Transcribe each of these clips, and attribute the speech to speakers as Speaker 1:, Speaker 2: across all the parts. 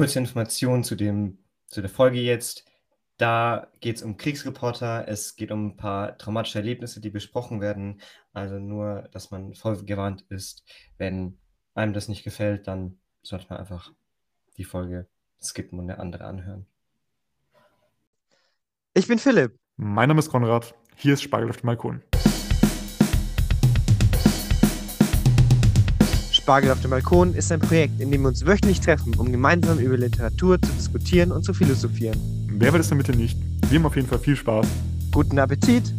Speaker 1: kurze Informationen zu, dem, zu der Folge jetzt. Da geht es um Kriegsreporter, es geht um ein paar traumatische Erlebnisse, die besprochen werden. Also nur, dass man voll gewarnt ist. Wenn einem das nicht gefällt, dann sollte man einfach die Folge skippen und eine andere anhören.
Speaker 2: Ich bin Philipp.
Speaker 3: Mein Name ist Konrad. Hier ist Spargel auf dem Balkon.
Speaker 2: Spargel auf dem Balkon ist ein Projekt, in dem wir uns wöchentlich treffen, um gemeinsam über Literatur zu diskutieren und zu philosophieren.
Speaker 3: Wer will es damit nicht? Wir haben auf jeden Fall viel Spaß.
Speaker 2: Guten Appetit!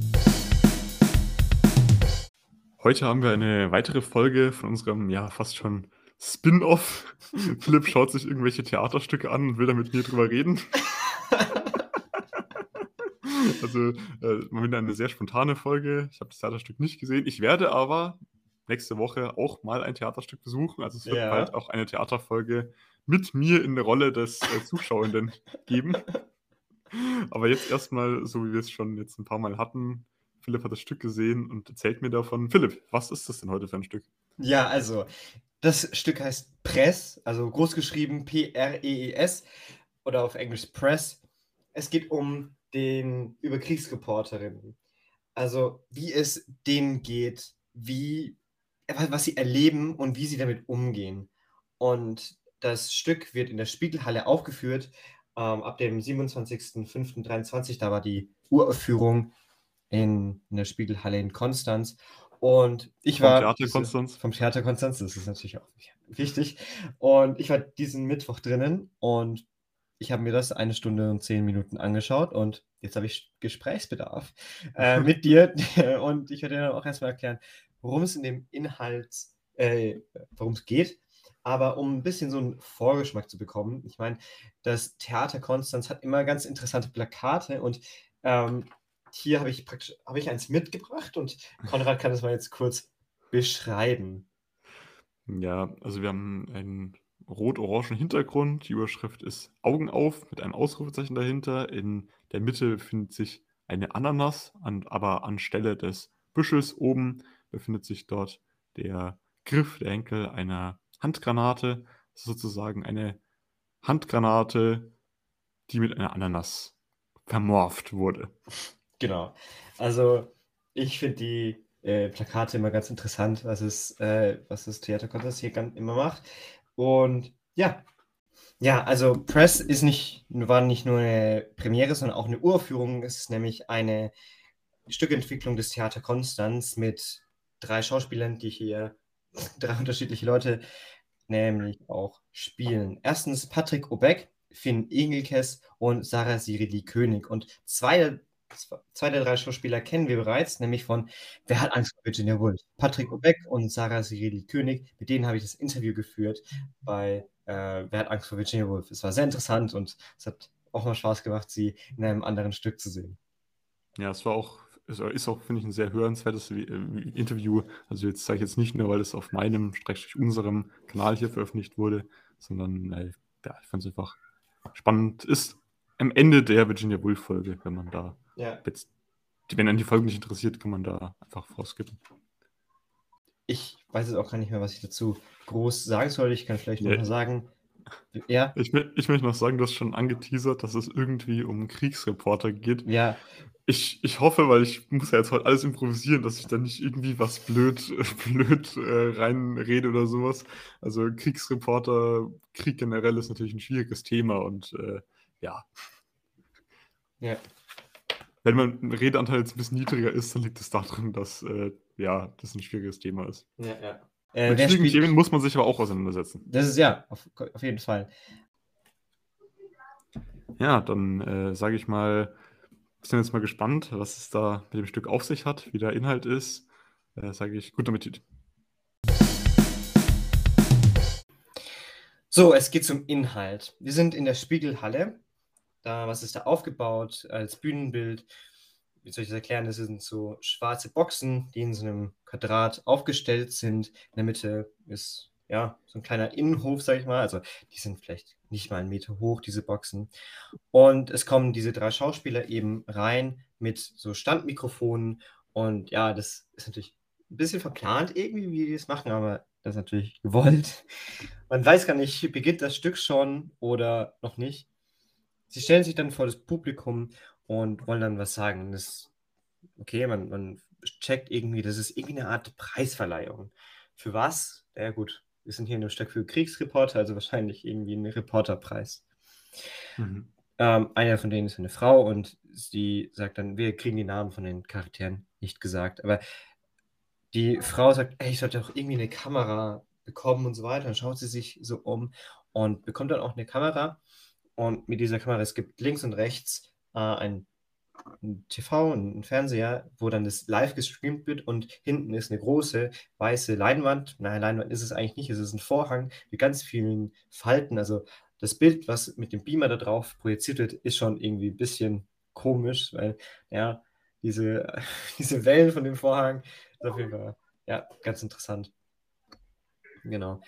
Speaker 3: Heute haben wir eine weitere Folge von unserem, ja, fast schon Spin-off. Philipp schaut sich irgendwelche Theaterstücke an und will da mit mir drüber reden. also, äh, mal wieder eine sehr spontane Folge. Ich habe das Theaterstück nicht gesehen. Ich werde aber nächste Woche auch mal ein Theaterstück besuchen. Also es wird ja. bald auch eine Theaterfolge mit mir in der Rolle des äh, Zuschauenden geben. Aber jetzt erstmal, so wie wir es schon jetzt ein paar Mal hatten, Philipp hat das Stück gesehen und erzählt mir davon. Philipp, was ist das denn heute für ein Stück?
Speaker 1: Ja, also, das Stück heißt Press, also großgeschrieben P-R-E-E-S oder auf Englisch Press. Es geht um den über Kriegsreporterinnen. Also, wie es denen geht, wie, was sie erleben und wie sie damit umgehen. Und das Stück wird in der Spiegelhalle aufgeführt ähm, ab dem 27.05.23. Da war die Uraufführung in, in der Spiegelhalle in Konstanz. Und ich vom war.
Speaker 3: Theater Konstanz.
Speaker 1: Vom Theater Konstanz, das ist natürlich auch wichtig. Und ich war diesen Mittwoch drinnen und ich habe mir das eine Stunde und zehn Minuten angeschaut und jetzt habe ich Gesprächsbedarf äh, mit dir. Und ich werde dir dann auch erstmal erklären, worum es in dem Inhalt, äh, worum es geht. Aber um ein bisschen so einen Vorgeschmack zu bekommen, ich meine, das Theater Konstanz hat immer ganz interessante Plakate und ähm, hier habe ich praktisch habe ich eins mitgebracht und Konrad kann das mal jetzt kurz beschreiben.
Speaker 3: Ja, also wir haben einen rot-orangen Hintergrund. Die Überschrift ist Augen auf mit einem Ausrufezeichen dahinter. In der Mitte befindet sich eine Ananas, an, aber anstelle des Büschels oben befindet sich dort der Griff, der Henkel einer Handgranate. Das ist sozusagen eine Handgranate, die mit einer Ananas vermorft wurde.
Speaker 1: Genau. Also ich finde die äh, Plakate immer ganz interessant, was, es, äh, was das Theater Contest hier immer macht. Und ja, ja, also Press ist nicht, war nicht nur eine Premiere, sondern auch eine Uraufführung. Es ist nämlich eine Stückentwicklung des Theater Konstanz mit drei Schauspielern, die hier drei unterschiedliche Leute nämlich auch spielen. Erstens Patrick Obeck, Finn Engelkes und Sarah Sirili König. Und zwei, zwei der drei Schauspieler kennen wir bereits, nämlich von Wer hat Angst vor Virginia Woolf? Patrick Obeck und Sarah Sirili König. Mit denen habe ich das Interview geführt bei äh, Wer hat Angst vor Virginia Woolf? Es war sehr interessant und es hat auch mal Spaß gemacht, sie in einem anderen Stück zu sehen.
Speaker 3: Ja, es war auch ist auch, finde ich, ein sehr hörenswertes äh, Interview. Also jetzt sage ich jetzt nicht nur, weil es auf meinem, Streckstrich unserem Kanal hier veröffentlicht wurde, sondern äh, ja, ich fand es einfach spannend. Ist am Ende der Virginia Woolf-Folge, wenn man da ja. jetzt, wenn einen die Folge nicht interessiert, kann man da einfach vorskippen.
Speaker 1: Ich weiß jetzt auch gar nicht mehr, was ich dazu groß sagen soll. Ich kann vielleicht ja. sagen, ja.
Speaker 3: Ich, ich möchte noch sagen, du hast schon angeteasert, dass es irgendwie um Kriegsreporter geht.
Speaker 1: Ja.
Speaker 3: Ich, ich hoffe, weil ich muss ja jetzt heute alles improvisieren, dass ich da nicht irgendwie was blöd, blöd äh, reinrede oder sowas. Also Kriegsreporter, Krieg generell ist natürlich ein schwieriges Thema und äh, ja.
Speaker 1: Ja.
Speaker 3: Wenn mein Redeanteil jetzt ein bisschen niedriger ist, dann liegt es daran, dass äh, ja, das ein schwieriges Thema ist.
Speaker 1: Ja, ja.
Speaker 3: Äh, Mit schwierigen Themen muss man sich aber auch auseinandersetzen.
Speaker 1: Das ist ja, auf, auf jeden Fall.
Speaker 3: Ja, dann äh, sage ich mal, wir sind jetzt mal gespannt, was es da mit dem Stück auf sich hat, wie der Inhalt ist. Äh, sage ich, guten Appetit.
Speaker 1: So, es geht zum Inhalt. Wir sind in der Spiegelhalle. Da, was ist da aufgebaut als Bühnenbild? Wie soll ich das erklären? Das sind so schwarze Boxen, die in so einem Quadrat aufgestellt sind. In der Mitte ist ja so ein kleiner Innenhof, sag ich mal. Also die sind vielleicht nicht mal einen Meter hoch, diese Boxen. Und es kommen diese drei Schauspieler eben rein mit so Standmikrofonen. Und ja, das ist natürlich ein bisschen verplant irgendwie, wie die das machen, aber Das ist natürlich gewollt. Man weiß gar nicht, beginnt das Stück schon oder noch nicht. Sie stellen sich dann vor das Publikum und wollen dann was sagen. Und das, okay, man, man checkt irgendwie, das ist irgendwie eine Art Preisverleihung. Für was? Ja gut, wir sind hier in einem Stück für Kriegsreporter, also wahrscheinlich irgendwie ein Reporterpreis. Mhm. Ähm, einer von denen ist eine Frau und sie sagt dann, wir kriegen die Namen von den Charakteren nicht gesagt. Aber die Frau sagt, ey, ich sollte auch irgendwie eine Kamera bekommen und so weiter. Dann schaut sie sich so um und bekommt dann auch eine Kamera. Und mit dieser Kamera, es gibt links und rechts äh, ein, TV, ein Fernseher, wo dann das live gestreamt wird und hinten ist eine große weiße Leinwand. Nein, Leinwand ist es eigentlich nicht, es ist ein Vorhang mit ganz vielen Falten. Also das Bild, was mit dem Beamer da drauf projiziert wird, ist schon irgendwie ein bisschen komisch, weil ja, diese, diese Wellen von dem Vorhang ist auf jeden Fall ja, ganz interessant. Genau.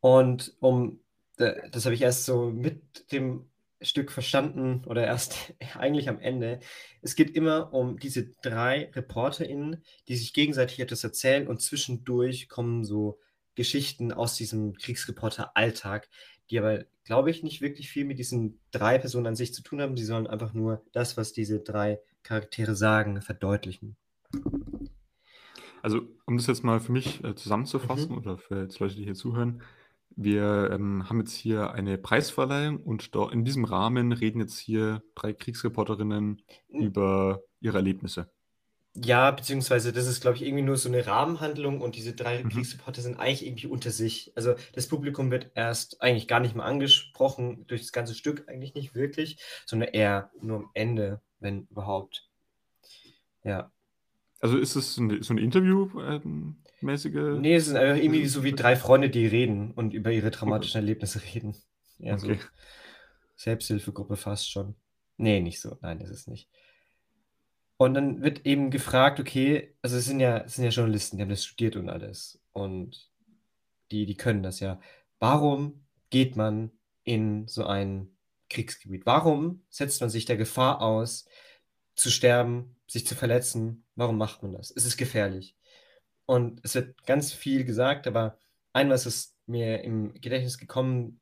Speaker 1: Und um, das habe ich erst so mit dem Stück verstanden oder erst eigentlich am Ende. Es geht immer um diese drei ReporterInnen, die sich gegenseitig etwas erzählen und zwischendurch kommen so Geschichten aus diesem Kriegsreporter-Alltag, die aber, glaube ich, nicht wirklich viel mit diesen drei Personen an sich zu tun haben. Sie sollen einfach nur das, was diese drei Charaktere sagen, verdeutlichen.
Speaker 3: Also, um das jetzt mal für mich äh, zusammenzufassen mhm. oder für jetzt Leute, die hier zuhören, wir ähm, haben jetzt hier eine Preisverleihung und in diesem Rahmen reden jetzt hier drei Kriegsreporterinnen mhm. über ihre Erlebnisse.
Speaker 1: Ja, beziehungsweise das ist, glaube ich, irgendwie nur so eine Rahmenhandlung und diese drei mhm. Kriegsreporter sind eigentlich irgendwie unter sich. Also das Publikum wird erst eigentlich gar nicht mehr angesprochen, durch das ganze Stück eigentlich nicht wirklich, sondern eher nur am Ende, wenn überhaupt. Ja.
Speaker 3: Also ist es so eine Interview-mäßige?
Speaker 1: Ähm, nee, es sind einfach irgendwie so wie drei Freunde, die reden und über ihre dramatischen. Erlebnisse reden. Ja, okay. so Selbsthilfegruppe fast schon. Nee, nicht so. Nein, ist es nicht. Und dann wird eben gefragt, okay, also es sind ja, es sind ja Journalisten, die haben das studiert und alles. Und die, die können das ja. Warum geht man in so ein Kriegsgebiet? Warum setzt man sich der Gefahr aus, zu sterben, sich zu verletzen? Warum macht man das? Es ist gefährlich. Und es wird ganz viel gesagt, aber einmal ist es mir im Gedächtnis gekommen,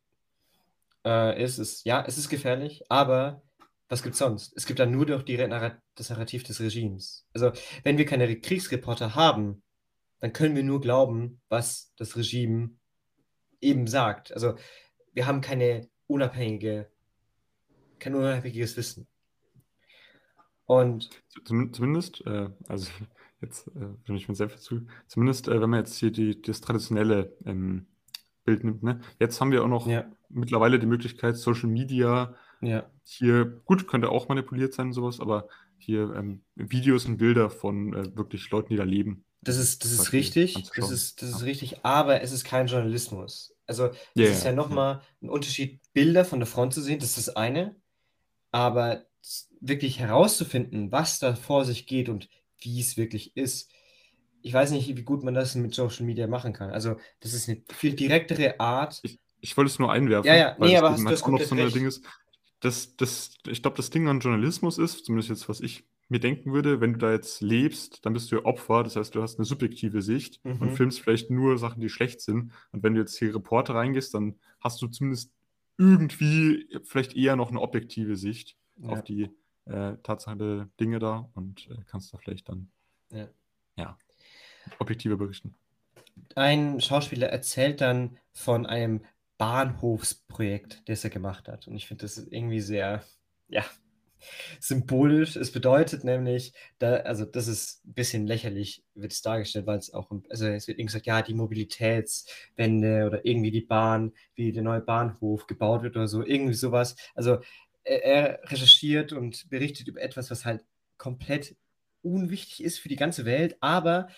Speaker 1: äh, ist es, ja, es ist gefährlich, aber was gibt es sonst? Es gibt dann nur doch die, das Narrativ des Regimes. Also, wenn wir keine Kriegsreporter haben, dann können wir nur glauben, was das Regime eben sagt. Also, wir haben keine unabhängige, kein unabhängiges Wissen.
Speaker 3: Und zumindest, äh, also jetzt äh, wenn ich mir selbst zu, zumindest äh, wenn man jetzt hier die, das traditionelle ähm, Bild nimmt, ne? Jetzt haben wir auch noch ja. mittlerweile die Möglichkeit, Social Media ja. Hier, gut, könnte auch manipuliert sein, sowas, aber hier ähm, Videos und Bilder von äh, wirklich Leuten, die da leben.
Speaker 1: Das ist, das ist richtig, das ist, das ist ja. richtig, aber es ist kein Journalismus. Also, es yeah, ist ja nochmal ja. ein Unterschied, Bilder von der Front zu sehen, das ist das eine, aber wirklich herauszufinden, was da vor sich geht und wie es wirklich ist, ich weiß nicht, wie gut man das mit Social Media machen kann. Also, das ist eine viel direktere Art.
Speaker 3: Ich, ich wollte es nur einwerfen.
Speaker 1: Ja, ja, nee, aber hast, du hast
Speaker 3: noch so ein Ding ist, das, das, ich glaube, das Ding an Journalismus ist, zumindest jetzt, was ich mir denken würde, wenn du da jetzt lebst, dann bist du ja Opfer, das heißt, du hast eine subjektive Sicht mhm. und filmst vielleicht nur Sachen, die schlecht sind. Und wenn du jetzt hier Reporter reingehst, dann hast du zumindest irgendwie vielleicht eher noch eine objektive Sicht ja. auf die äh, Tatsache Dinge da und äh, kannst da vielleicht dann ja. ja objektiver berichten.
Speaker 1: Ein Schauspieler erzählt dann von einem Bahnhofsprojekt, das er gemacht hat. Und ich finde das irgendwie sehr, ja, symbolisch. Es bedeutet nämlich, da, also das ist ein bisschen lächerlich, wird es dargestellt, weil es auch, also es wird irgendwie gesagt, ja, die Mobilitätswende oder irgendwie die Bahn, wie der neue Bahnhof gebaut wird oder so, irgendwie sowas. Also er, er recherchiert und berichtet über etwas, was halt komplett unwichtig ist für die ganze Welt, aber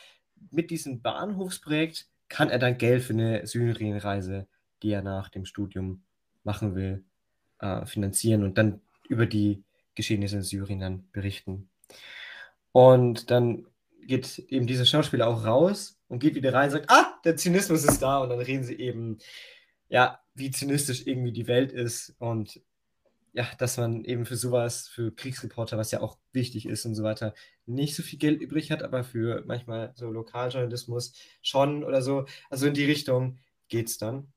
Speaker 1: mit diesem Bahnhofsprojekt kann er dann Geld für eine Syrienreise die er nach dem Studium machen will, äh, finanzieren und dann über die Geschehnisse in Syrien dann berichten. Und dann geht eben dieser Schauspieler auch raus und geht wieder rein und sagt, ah, der Zynismus ist da und dann reden sie eben, ja, wie zynistisch irgendwie die Welt ist und ja, dass man eben für sowas, für Kriegsreporter, was ja auch wichtig ist und so weiter, nicht so viel Geld übrig hat, aber für manchmal so Lokaljournalismus schon oder so. Also in die Richtung geht es dann.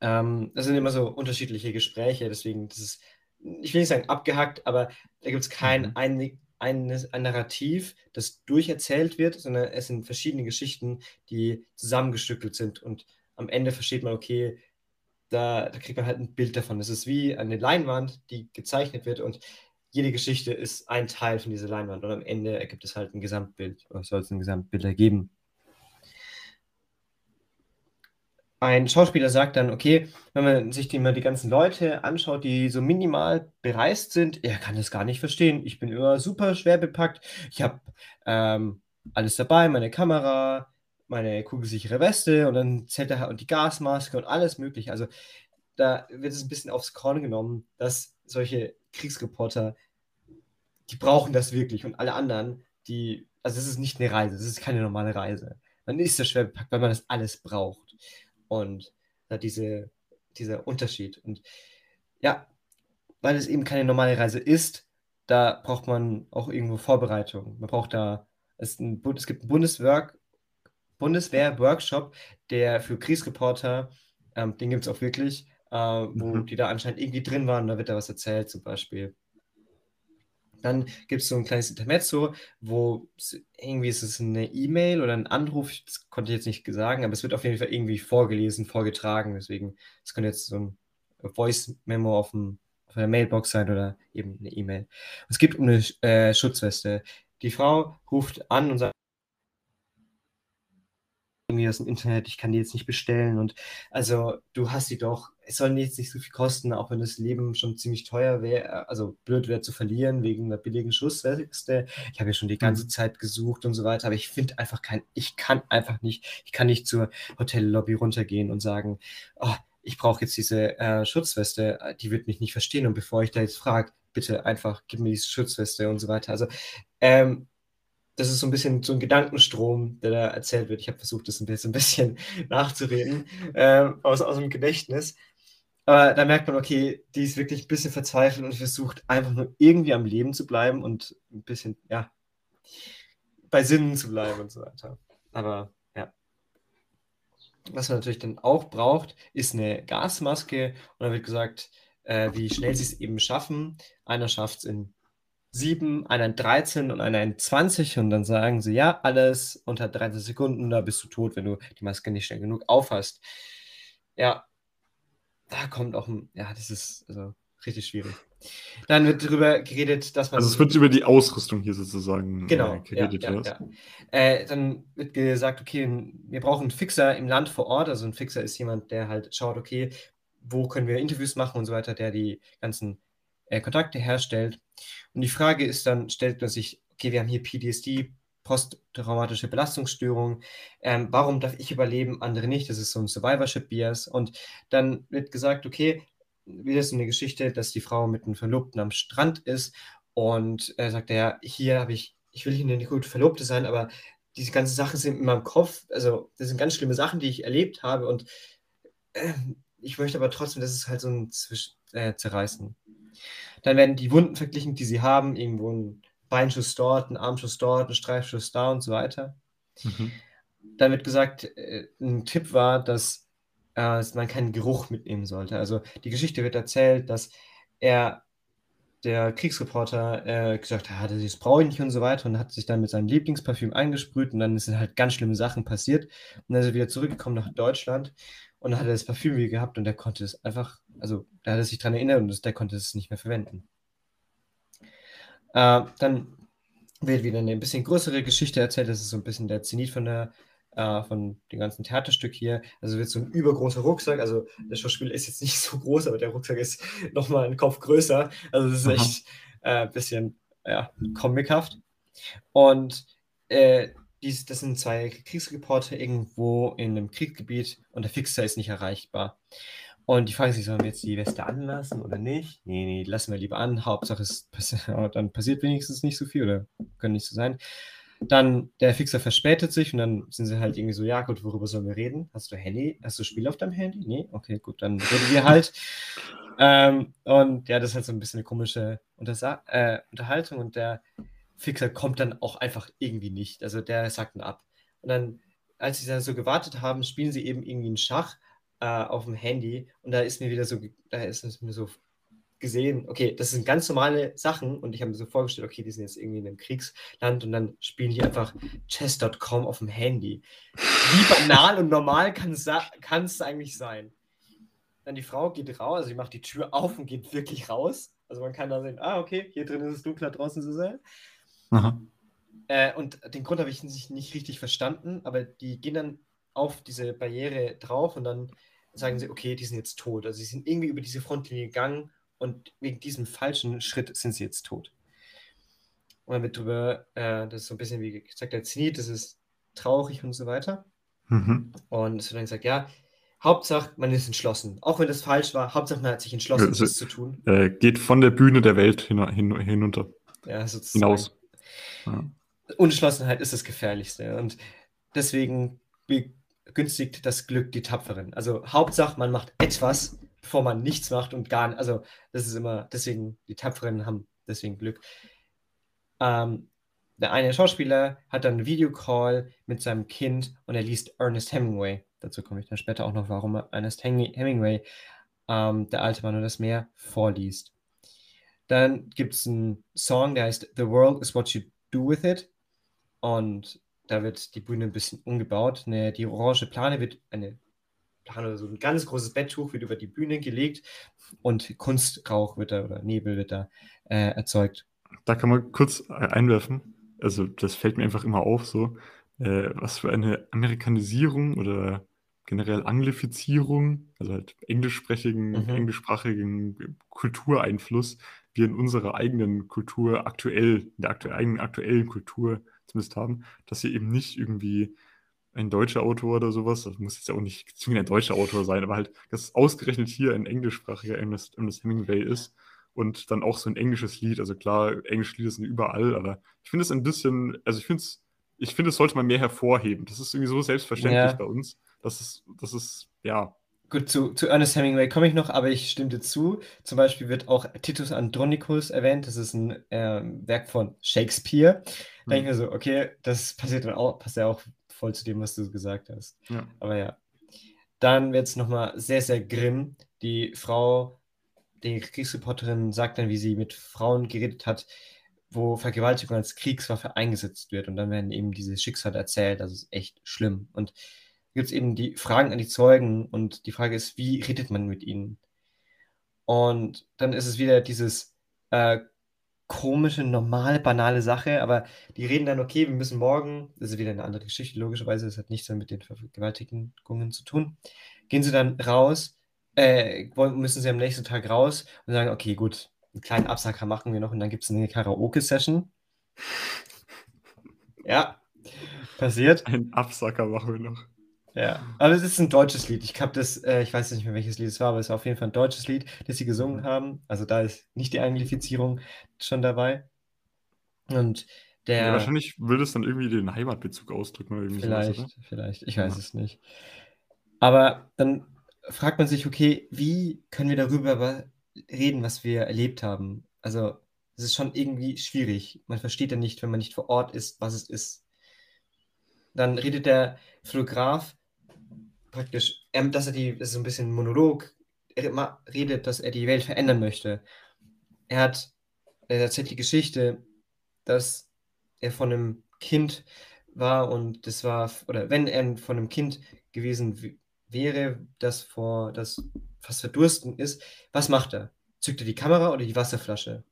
Speaker 1: Ähm, das sind immer so unterschiedliche Gespräche, deswegen, das ist, ich will nicht sagen abgehackt, aber da gibt es kein mhm. ein, ein, ein Narrativ, das durcherzählt wird, sondern es sind verschiedene Geschichten, die zusammengestückelt sind und am Ende versteht man, okay, da, da kriegt man halt ein Bild davon. Es ist wie eine Leinwand, die gezeichnet wird und jede Geschichte ist ein Teil von dieser Leinwand und am Ende ergibt es halt ein Gesamtbild oder soll es ein Gesamtbild ergeben. Ein Schauspieler sagt dann, okay, wenn man sich die, mal die ganzen Leute anschaut, die so minimal bereist sind, er kann das gar nicht verstehen. Ich bin immer super schwer bepackt. Ich habe ähm, alles dabei, meine Kamera, meine kugelsichere Weste und dann er und die Gasmaske und alles mögliche. Also da wird es ein bisschen aufs Korn genommen, dass solche Kriegsreporter, die brauchen das wirklich und alle anderen, die, also es ist nicht eine Reise, es ist keine normale Reise. Man ist ja schwer bepackt, weil man das alles braucht. Und da diese, dieser Unterschied. Und ja, weil es eben keine normale Reise ist, da braucht man auch irgendwo Vorbereitung. Man braucht da, es, ein, es gibt ein Bundeswerk, Bundeswehr-Workshop, der für Kriegsreporter, ähm, den gibt es auch wirklich, äh, wo mhm. die da anscheinend irgendwie drin waren, da wird da was erzählt zum Beispiel. Dann gibt es so ein kleines Intermezzo, wo irgendwie ist es eine E-Mail oder ein Anruf, das konnte ich jetzt nicht sagen, aber es wird auf jeden Fall irgendwie vorgelesen, vorgetragen. Deswegen, es könnte jetzt so ein Voice-Memo auf, auf der Mailbox sein oder eben eine E-Mail. Es gibt um eine äh, Schutzweste. Die Frau ruft an und sagt, irgendwie aus dem Internet, ich kann die jetzt nicht bestellen und also du hast die doch, es soll jetzt nicht so viel kosten, auch wenn das Leben schon ziemlich teuer wäre, also blöd wäre zu verlieren wegen einer billigen Schussweste. Ich habe ja schon die ganze mhm. Zeit gesucht und so weiter, aber ich finde einfach kein, ich kann einfach nicht, ich kann nicht zur Hotellobby runtergehen und sagen, oh, ich brauche jetzt diese äh, Schutzweste, die wird mich nicht verstehen und bevor ich da jetzt frage, bitte einfach gib mir diese Schutzweste und so weiter. Also ähm, das ist so ein bisschen so ein Gedankenstrom, der da erzählt wird. Ich habe versucht, das ein bisschen, ein bisschen nachzureden äh, aus, aus dem Gedächtnis. Aber da merkt man, okay, die ist wirklich ein bisschen verzweifelt und versucht einfach nur irgendwie am Leben zu bleiben und ein bisschen, ja, bei Sinnen zu bleiben und so weiter. Aber ja. Was man natürlich dann auch braucht, ist eine Gasmaske. Und da wird gesagt, äh, wie schnell sie es eben schaffen. Einer schafft es in 7, einer in 13 und einer in 20 und dann sagen sie, ja, alles unter 30 Sekunden, da bist du tot, wenn du die Maske nicht schnell genug aufhast. Ja, da kommt auch ein, ja, das ist also richtig schwierig. Dann wird darüber geredet, dass man.
Speaker 3: Also es wird über die Ausrüstung hier sozusagen
Speaker 1: genau, äh, geredet. Ja, ja, ja. Äh, dann wird gesagt, okay, wir brauchen einen Fixer im Land vor Ort. Also ein Fixer ist jemand, der halt schaut, okay, wo können wir Interviews machen und so weiter, der die ganzen äh, Kontakte herstellt. Und die Frage ist dann, stellt man sich, okay, wir haben hier PTSD, posttraumatische Belastungsstörung. Ähm, warum darf ich überleben, andere nicht? Das ist so ein Survivorship Bias. Und dann wird gesagt, okay, wieder so eine Geschichte, dass die Frau mit einem Verlobten am Strand ist und er sagt, ja, hier habe ich, ich will hier eine gute Verlobte sein, aber diese ganzen Sachen sind in meinem Kopf, also das sind ganz schlimme Sachen, die ich erlebt habe und äh, ich möchte aber trotzdem, dass es halt so ein Zwisch äh, Zerreißen dann werden die Wunden verglichen, die sie haben, irgendwo ein Beinschuss dort, ein Armschuss dort, ein Streifschuss da und so weiter. Mhm. Dann wird gesagt, äh, ein Tipp war, dass äh, man keinen Geruch mitnehmen sollte. Also die Geschichte wird erzählt, dass er, der Kriegsreporter, äh, gesagt hat, das brauche ich nicht und so weiter und hat sich dann mit seinem Lieblingsparfüm eingesprüht und dann sind halt ganz schlimme Sachen passiert. Und dann ist er wieder zurückgekommen nach Deutschland und dann hat er das Parfüm wieder gehabt und er konnte es einfach, also da hat er sich dran erinnert und der konnte es nicht mehr verwenden. Äh, dann wird wieder eine ein bisschen größere Geschichte erzählt. Das ist so ein bisschen der Zenit von der äh, von dem ganzen Theaterstück hier. Also wird so ein übergroßer Rucksack. Also der Schauspieler ist jetzt nicht so groß, aber der Rucksack ist nochmal einen Kopf größer. Also das ist echt ein äh, bisschen ja, comichaft. Und äh, dies, das sind zwei Kriegsreporter irgendwo in einem Kriegsgebiet und der Fixer ist nicht erreichbar. Und die fragen sich, sollen wir jetzt die Weste anlassen oder nicht? Nee, nee, lassen wir lieber an. Hauptsache, es dann passiert wenigstens nicht so viel oder können nicht so sein. Dann der Fixer verspätet sich und dann sind sie halt irgendwie so, ja gut, worüber sollen wir reden? Hast du Handy? Hast du Spiel auf deinem Handy? Nee? Okay, gut, dann reden wir halt. ähm, und ja, das ist halt so ein bisschen eine komische Untersa äh, Unterhaltung und der Fixer kommt dann auch einfach irgendwie nicht. Also der sagt dann ab. Und dann, als sie dann so gewartet haben, spielen sie eben irgendwie einen Schach äh, auf dem Handy und da ist mir wieder so, da ist es mir so gesehen, okay, das sind ganz normale Sachen und ich habe mir so vorgestellt, okay, die sind jetzt irgendwie in einem Kriegsland und dann spielen die einfach chess.com auf dem Handy. Wie banal und normal kann es eigentlich sein? Dann die Frau geht raus, also sie macht die Tür auf und geht wirklich raus. Also man kann da sehen, ah, okay, hier drin ist es dunkler, draußen ist es hell. Äh, und den Grund habe ich nicht, nicht richtig verstanden, aber die gehen dann auf diese Barriere drauf und dann sagen sie, okay, die sind jetzt tot. Also sie sind irgendwie über diese Frontlinie gegangen und wegen diesem falschen Schritt sind sie jetzt tot. Und dann wird drüber, äh, das ist so ein bisschen wie gesagt, der Zenit, das ist traurig und so weiter. Mhm. Und es wird dann gesagt, ja, Hauptsache, man ist entschlossen. Auch wenn das falsch war, Hauptsache, man hat sich entschlossen, also, das zu tun.
Speaker 3: Äh, geht von der Bühne der Welt hin, hin, hinunter.
Speaker 1: Ja, sozusagen. Hinaus. Ja. Unentschlossenheit ist das Gefährlichste. Und deswegen begünstigt das Glück die Tapferen. Also Hauptsache, man macht etwas, bevor man nichts macht und gar nicht. Also das ist immer, deswegen, die Tapferen haben deswegen Glück. Ähm, der eine Schauspieler hat dann einen Videocall mit seinem Kind und er liest Ernest Hemingway. Dazu komme ich dann später auch noch, warum Ernest Hemingway, ähm, der alte Mann und das Meer, vorliest. Dann gibt es einen Song, der heißt The World is What You Do With It. Und da wird die Bühne ein bisschen umgebaut. Eine, die orange Plane wird eine Plane, so ein ganz großes Betttuch wird über die Bühne gelegt und Kunstrauch wird da oder Nebel wird da äh, erzeugt.
Speaker 3: Da kann man kurz einwerfen. Also das fällt mir einfach immer auf, so äh, was für eine Amerikanisierung oder generell Anglifizierung, also halt englischsprachigen, mhm. englischsprachigen Kultureinfluss wir in unserer eigenen Kultur aktuell, in der aktu eigenen aktuellen Kultur zumindest haben, dass hier eben nicht irgendwie ein deutscher Autor oder sowas, das muss jetzt ja auch nicht zwingend ein deutscher Autor sein, aber halt, dass es ausgerechnet hier ein englischsprachiger Ernest, Ernest Hemingway ist und dann auch so ein englisches Lied. Also klar, englische Lieder sind überall, aber ich finde es ein bisschen, also ich finde es, ich finde, es sollte man mehr hervorheben. Das ist irgendwie so selbstverständlich ja. bei uns. Das ist, das ist, ja,
Speaker 1: Gut, zu, zu Ernest Hemingway komme ich noch, aber ich stimme dir zu. Zum Beispiel wird auch Titus Andronicus erwähnt. Das ist ein äh, Werk von Shakespeare. Da hm. denke ich mir so, okay, das passiert dann auch, passt ja auch voll zu dem, was du gesagt hast. Ja. Aber ja. Dann wird es nochmal sehr, sehr grimm. Die Frau, die Kriegsreporterin, sagt dann, wie sie mit Frauen geredet hat, wo Vergewaltigung als Kriegswaffe eingesetzt wird. Und dann werden eben diese Schicksale erzählt. Das ist echt schlimm. Und gibt es eben die Fragen an die Zeugen und die Frage ist, wie redet man mit ihnen? Und dann ist es wieder dieses äh, komische, normale, banale Sache, aber die reden dann, okay, wir müssen morgen, das ist wieder eine andere Geschichte, logischerweise, das hat nichts mehr mit den Vergewaltigungen zu tun, gehen sie dann raus, äh, müssen sie am nächsten Tag raus und sagen, okay, gut, einen kleinen Absacker machen wir noch und dann gibt es eine Karaoke-Session. Ja, passiert.
Speaker 3: Ein Absacker machen wir noch.
Speaker 1: Ja, aber es ist ein deutsches Lied. Ich habe das, äh, ich weiß nicht mehr, welches Lied es war, aber es war auf jeden Fall ein deutsches Lied, das sie gesungen haben. Also da ist nicht die Anglifizierung schon dabei. Und der.
Speaker 3: Ja, wahrscheinlich würde es dann irgendwie den Heimatbezug ausdrücken oder irgendwie
Speaker 1: Vielleicht, sowas, vielleicht. Ich weiß ja. es nicht. Aber dann fragt man sich, okay, wie können wir darüber reden, was wir erlebt haben? Also, es ist schon irgendwie schwierig. Man versteht ja nicht, wenn man nicht vor Ort ist, was es ist. Dann redet der Fotograf praktisch, ähm, dass er die, das ist ein bisschen Monolog, er redet, dass er die Welt verändern möchte. Er hat, er erzählt die Geschichte, dass er von einem Kind war und das war, oder wenn er von einem Kind gewesen wäre, das vor, das fast verdursten ist, was macht er? Zückt er die Kamera oder die Wasserflasche?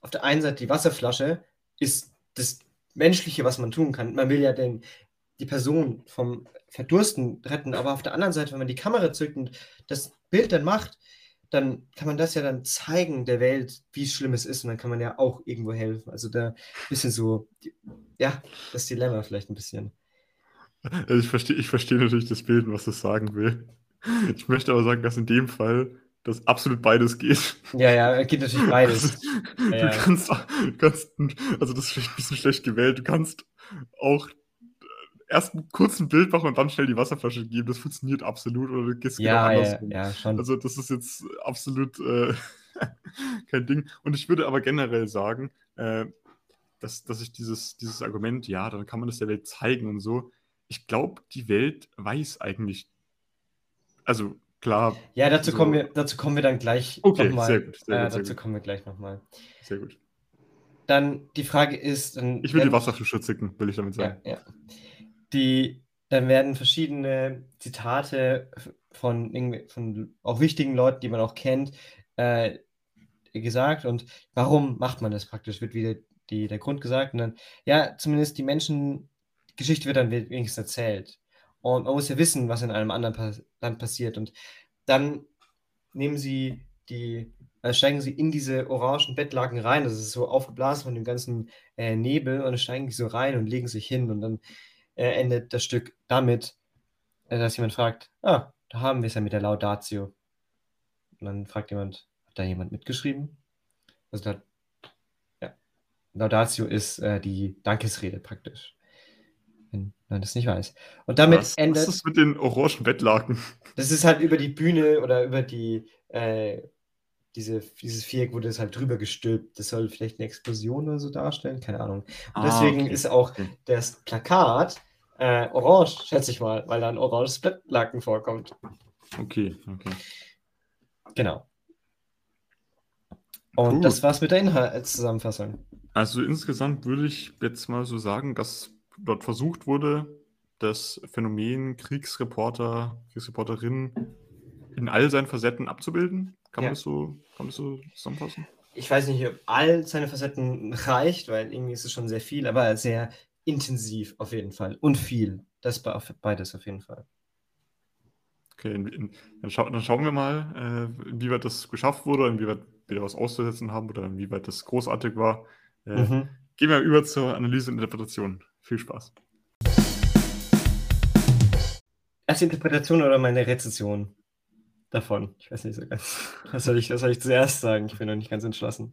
Speaker 1: Auf der einen Seite die Wasserflasche ist das Menschliche, was man tun kann. Man will ja den, die Person vom Verdursten retten. Aber auf der anderen Seite, wenn man die Kamera zückt und das Bild dann macht, dann kann man das ja dann zeigen der Welt, wie schlimm es ist. Und dann kann man ja auch irgendwo helfen. Also da ein bisschen so, ja, das Dilemma vielleicht ein bisschen.
Speaker 3: Ich verstehe ich versteh natürlich das Bild, was das sagen will. Ich möchte aber sagen, dass in dem Fall das absolut beides geht.
Speaker 1: Ja, ja, geht natürlich beides. Also,
Speaker 3: du
Speaker 1: ja,
Speaker 3: kannst, kannst, also das ist vielleicht ein bisschen schlecht gewählt, du kannst auch erst einen kurzen Bild machen und dann schnell die Wasserflasche geben. Das funktioniert absolut. Oder du gehst
Speaker 1: Ja,
Speaker 3: genau
Speaker 1: ja,
Speaker 3: andersrum.
Speaker 1: ja, schon.
Speaker 3: Also, das ist jetzt absolut äh, kein Ding. Und ich würde aber generell sagen, äh, dass, dass ich dieses, dieses Argument, ja, dann kann man das der Welt zeigen und so. Ich glaube, die Welt weiß eigentlich, also klar,
Speaker 1: Ja, dazu
Speaker 3: so-
Speaker 1: kommen wir, dazu kommen wir dann gleich
Speaker 3: Okay,
Speaker 1: nochmal.
Speaker 3: sehr gut, sehr
Speaker 1: äh,
Speaker 3: gut, sehr
Speaker 1: dazu
Speaker 3: gut.
Speaker 1: kommen wir gleich nochmal.
Speaker 3: sehr gut.
Speaker 1: Dann die Frage ist, dann
Speaker 3: Ich will die Wasserflasche zicken, will ich damit
Speaker 1: Ja,
Speaker 3: sagen.
Speaker 1: ja. Die, dann werden verschiedene Zitate von, von auch wichtigen Leuten, die man auch kennt, äh, gesagt. Und warum macht man das praktisch? Wird wieder die, der Grund gesagt. Und dann, ja, zumindest die Menschen, die Geschichte wird dann wenigstens erzählt. Und man muss ja wissen, was in einem anderen pa Land passiert. Und dann nehmen sie die, äh, steigen sie in diese orangen Bettlaken rein. Das ist so aufgeblasen von dem ganzen äh, Nebel und dann steigen die so rein und legen sich hin und dann äh, endet das Stück damit, äh, dass jemand fragt, ah, da haben wir es ja mit der Laudatio. Und dann fragt jemand, hat da jemand mitgeschrieben? Also da, ja, Laudatio ist äh, die Dankesrede praktisch. Wenn man das nicht weiß. Und damit
Speaker 3: was,
Speaker 1: endet.
Speaker 3: was ist mit den orangen Bettlaken?
Speaker 1: Das ist halt über die Bühne oder über die, äh, diese, dieses Viereck wurde halt drüber gestülpt. Das soll vielleicht eine Explosion oder so darstellen, keine Ahnung. Und
Speaker 3: Ah,
Speaker 1: deswegen
Speaker 3: okay,
Speaker 1: ist auch
Speaker 3: okay.
Speaker 1: das Plakat äh, orange, schätze ich mal, weil da ein oranges Bettlaken vorkommt.
Speaker 3: Okay, okay.
Speaker 1: Genau. Und
Speaker 3: Cool.
Speaker 1: das war's mit der Inhaltszusammenfassung.
Speaker 3: Also insgesamt würde ich jetzt mal so sagen, dass dort versucht wurde, das Phänomen Kriegsreporter, Kriegsreporterinnen in all seinen Facetten abzubilden. Kann
Speaker 1: Ja.
Speaker 3: man das so, kann man das so zusammenfassen?
Speaker 1: Ich weiß nicht, ob all seine Facetten reicht, weil irgendwie ist es schon sehr viel, aber sehr intensiv auf jeden Fall. Und viel. Das be- beides auf jeden Fall.
Speaker 3: Okay, dann, schau, dann schauen wir mal, äh, inwieweit das geschafft wurde, inwieweit wir da was auszusetzen haben oder inwieweit das großartig war. Äh,
Speaker 1: Mhm.
Speaker 3: Gehen wir über zur Analyse und Interpretation. Viel Spaß.
Speaker 1: Erste Interpretation oder meine Rezension davon? Ich weiß nicht so ganz. Was soll ich, was soll ich zuerst sagen? Ich bin noch nicht ganz entschlossen.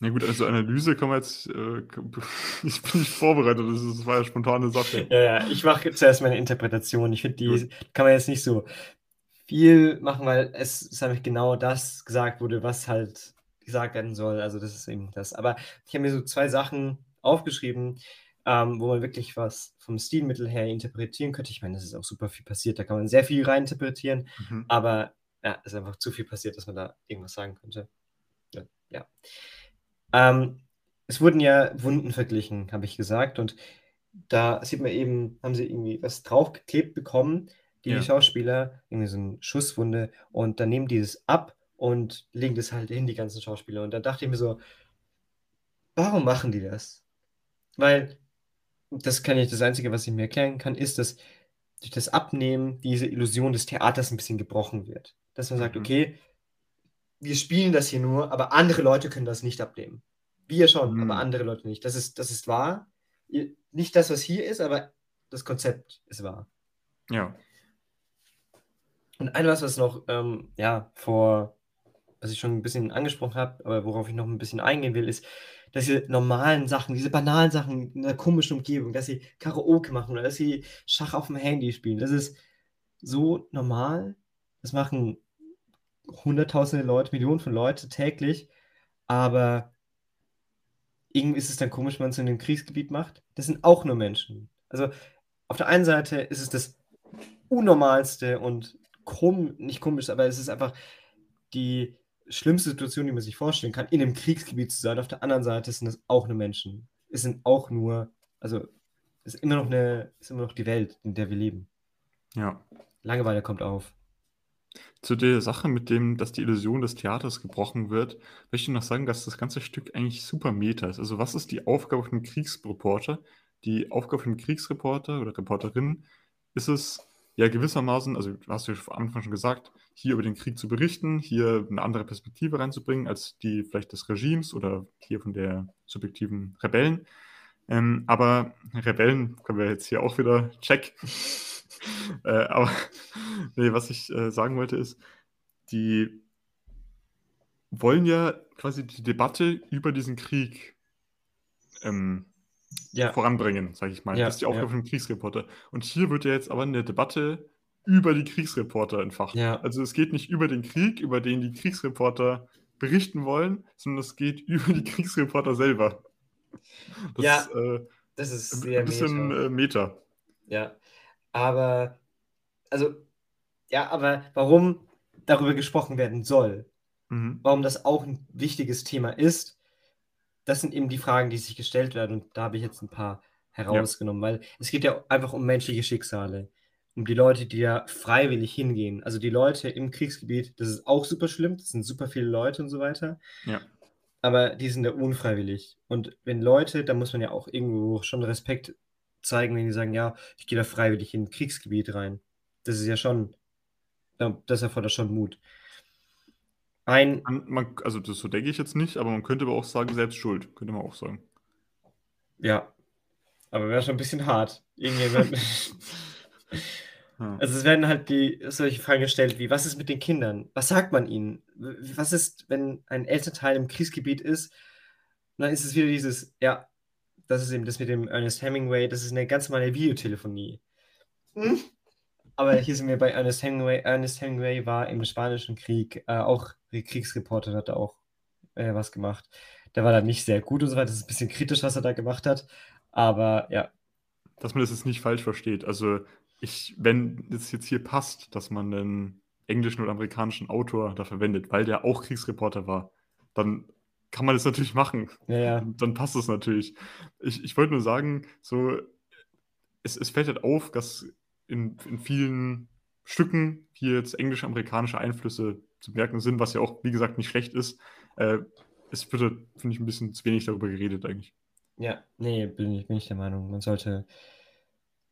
Speaker 3: Na gut, also Analyse kann man jetzt, äh, ich bin nicht vorbereitet, das, ist, das war ja spontane Sache.
Speaker 1: Ja, ja, ich mache zuerst meine Interpretation. Ich finde, die kann man jetzt nicht so viel machen, weil es ist einfach genau das gesagt wurde, was halt gesagt werden soll. Also das ist eben das. Aber ich habe mir so zwei Sachen aufgeschrieben, ähm, wo man wirklich was vom Stilmittel her interpretieren könnte. Ich meine, das ist auch super viel passiert. Da kann man sehr viel rein interpretieren.
Speaker 3: Mhm.
Speaker 1: Aber ja, es ist einfach zu viel passiert, dass man da irgendwas sagen könnte. Ja. ja. Ähm, es wurden ja Wunden verglichen, habe ich gesagt. Und da sieht man eben, haben sie irgendwie was draufgeklebt bekommen, die
Speaker 3: Ja.
Speaker 1: Schauspieler, irgendwie so eine Schusswunde. Und dann nehmen die das ab und legen das halt hin, die ganzen Schauspieler. Und da dachte ich mir so, warum machen die das? Weil das kann ich, das Einzige, was ich mir erklären kann, ist, dass durch das Abnehmen diese Illusion des Theaters ein bisschen gebrochen wird. Dass man sagt,
Speaker 3: Mhm.
Speaker 1: okay, wir spielen das hier nur, aber andere Leute können das nicht abnehmen. Wir schon,
Speaker 3: Mhm.
Speaker 1: aber andere Leute nicht. Das ist, das ist wahr. Nicht das, was hier ist, aber das Konzept ist wahr.
Speaker 3: Ja.
Speaker 1: Und ein was, was noch, ähm, ja, vor, was ich schon ein bisschen angesprochen habe, aber worauf ich noch ein bisschen eingehen will, ist, dass diese normalen Sachen, diese banalen Sachen in einer komischen Umgebung, dass sie Karaoke machen oder dass sie Schach auf dem Handy spielen, das ist so normal. Das machen hunderttausende Leute, Millionen von Leuten täglich, aber irgendwie ist es dann komisch, wenn man es in einem Kriegsgebiet macht. Das sind auch nur Menschen. Also auf der einen Seite ist es das Unnormalste und kom nicht komisch, aber es ist einfach die schlimmste Situation, die man sich vorstellen kann, in einem Kriegsgebiet zu sein. Auf der anderen Seite sind es auch nur Menschen. Es sind auch nur, also es ist immer noch eine, ist immer noch die Welt, in der wir leben.
Speaker 3: Ja.
Speaker 1: Langeweile kommt auf.
Speaker 3: Zu der Sache mit dem, dass die Illusion des Theaters gebrochen wird, möchte ich noch sagen, dass das ganze Stück eigentlich super meta ist. Also was ist die Aufgabe von einem Kriegsreporter? Die Aufgabe von einem Kriegsreporter oder Reporterin ist es ja gewissermaßen, also du hast ja am Anfang schon gesagt, hier über den Krieg zu berichten, hier eine andere Perspektive reinzubringen als die vielleicht des Regimes oder hier von der subjektiven Rebellen. Ähm, aber Rebellen können wir jetzt hier auch wieder check. äh, aber nee, was ich äh, sagen wollte ist, die wollen ja quasi die Debatte über diesen Krieg ähm,
Speaker 1: Ja.
Speaker 3: voranbringen, sage ich mal.
Speaker 1: Ja,
Speaker 3: das ist die Aufgabe
Speaker 1: ja.
Speaker 3: von Kriegsreporter. Und hier wird ja jetzt aber eine Debatte über die Kriegsreporter entfacht.
Speaker 1: Ja.
Speaker 3: Also es geht nicht über den Krieg, über den die Kriegsreporter berichten wollen, sondern es geht über die Kriegsreporter selber. Das
Speaker 1: Ja,
Speaker 3: ist äh,
Speaker 1: Das ist
Speaker 3: ein
Speaker 1: sehr
Speaker 3: bisschen
Speaker 1: meta.
Speaker 3: äh, Meta.
Speaker 1: Ja. Aber, also, ja, aber warum darüber gesprochen werden soll,
Speaker 3: Mhm.
Speaker 1: warum das auch ein wichtiges Thema ist, das sind eben die Fragen, die sich gestellt werden. Und da habe ich jetzt ein paar herausgenommen, weil es geht ja einfach um menschliche Schicksale. Um die Leute, die da freiwillig hingehen. Also die Leute im Kriegsgebiet, das ist auch super schlimm, das sind super viele Leute und so weiter.
Speaker 3: Ja.
Speaker 1: Aber die sind da unfreiwillig. Und wenn Leute, da muss man ja auch irgendwo schon Respekt zeigen, wenn die sagen, ja, ich gehe da freiwillig in ein Kriegsgebiet rein. Das ist ja schon, das erfordert schon Mut. Ein,
Speaker 3: Man, man, also das so denke ich jetzt nicht, aber man könnte aber auch sagen, selbst schuld, könnte man auch sagen.
Speaker 1: ja, aber wäre schon ein bisschen hart. Irgendjemand.
Speaker 3: Ja.
Speaker 1: Also es werden halt die solche Fragen gestellt wie, was ist mit den Kindern? Was sagt man ihnen? Was ist, wenn ein Elternteil im Kriegsgebiet ist? Und dann ist es wieder dieses, ja, das ist eben das mit dem Ernest Hemingway, das ist eine ganz normale Videotelefonie. Hm? Aber hier sind wir bei Ernest Hemingway. Ernest Hemingway war im Spanischen Krieg äh, auch Kriegsreporter, hat auch äh, was gemacht. Der war dann nicht sehr gut und so weiter. Das ist ein bisschen kritisch, was er da gemacht hat. Aber ja,
Speaker 3: dass man das jetzt nicht falsch versteht. Also ich, wenn es jetzt hier passt, dass man einen englischen oder amerikanischen Autor da verwendet, weil der auch Kriegsreporter war, dann kann man das natürlich machen.
Speaker 1: ja, ja.
Speaker 3: Dann passt es natürlich. Ich, ich wollte nur sagen, so, es, es fällt halt auf, dass in, in vielen Stücken hier jetzt englische-amerikanische Einflüsse zu merken sind, was ja auch, wie gesagt, nicht schlecht ist. Äh, es wird, halt, finde ich, ein bisschen zu wenig darüber geredet eigentlich.
Speaker 1: Ja, nee, bin ich, bin ich der Meinung. Man sollte.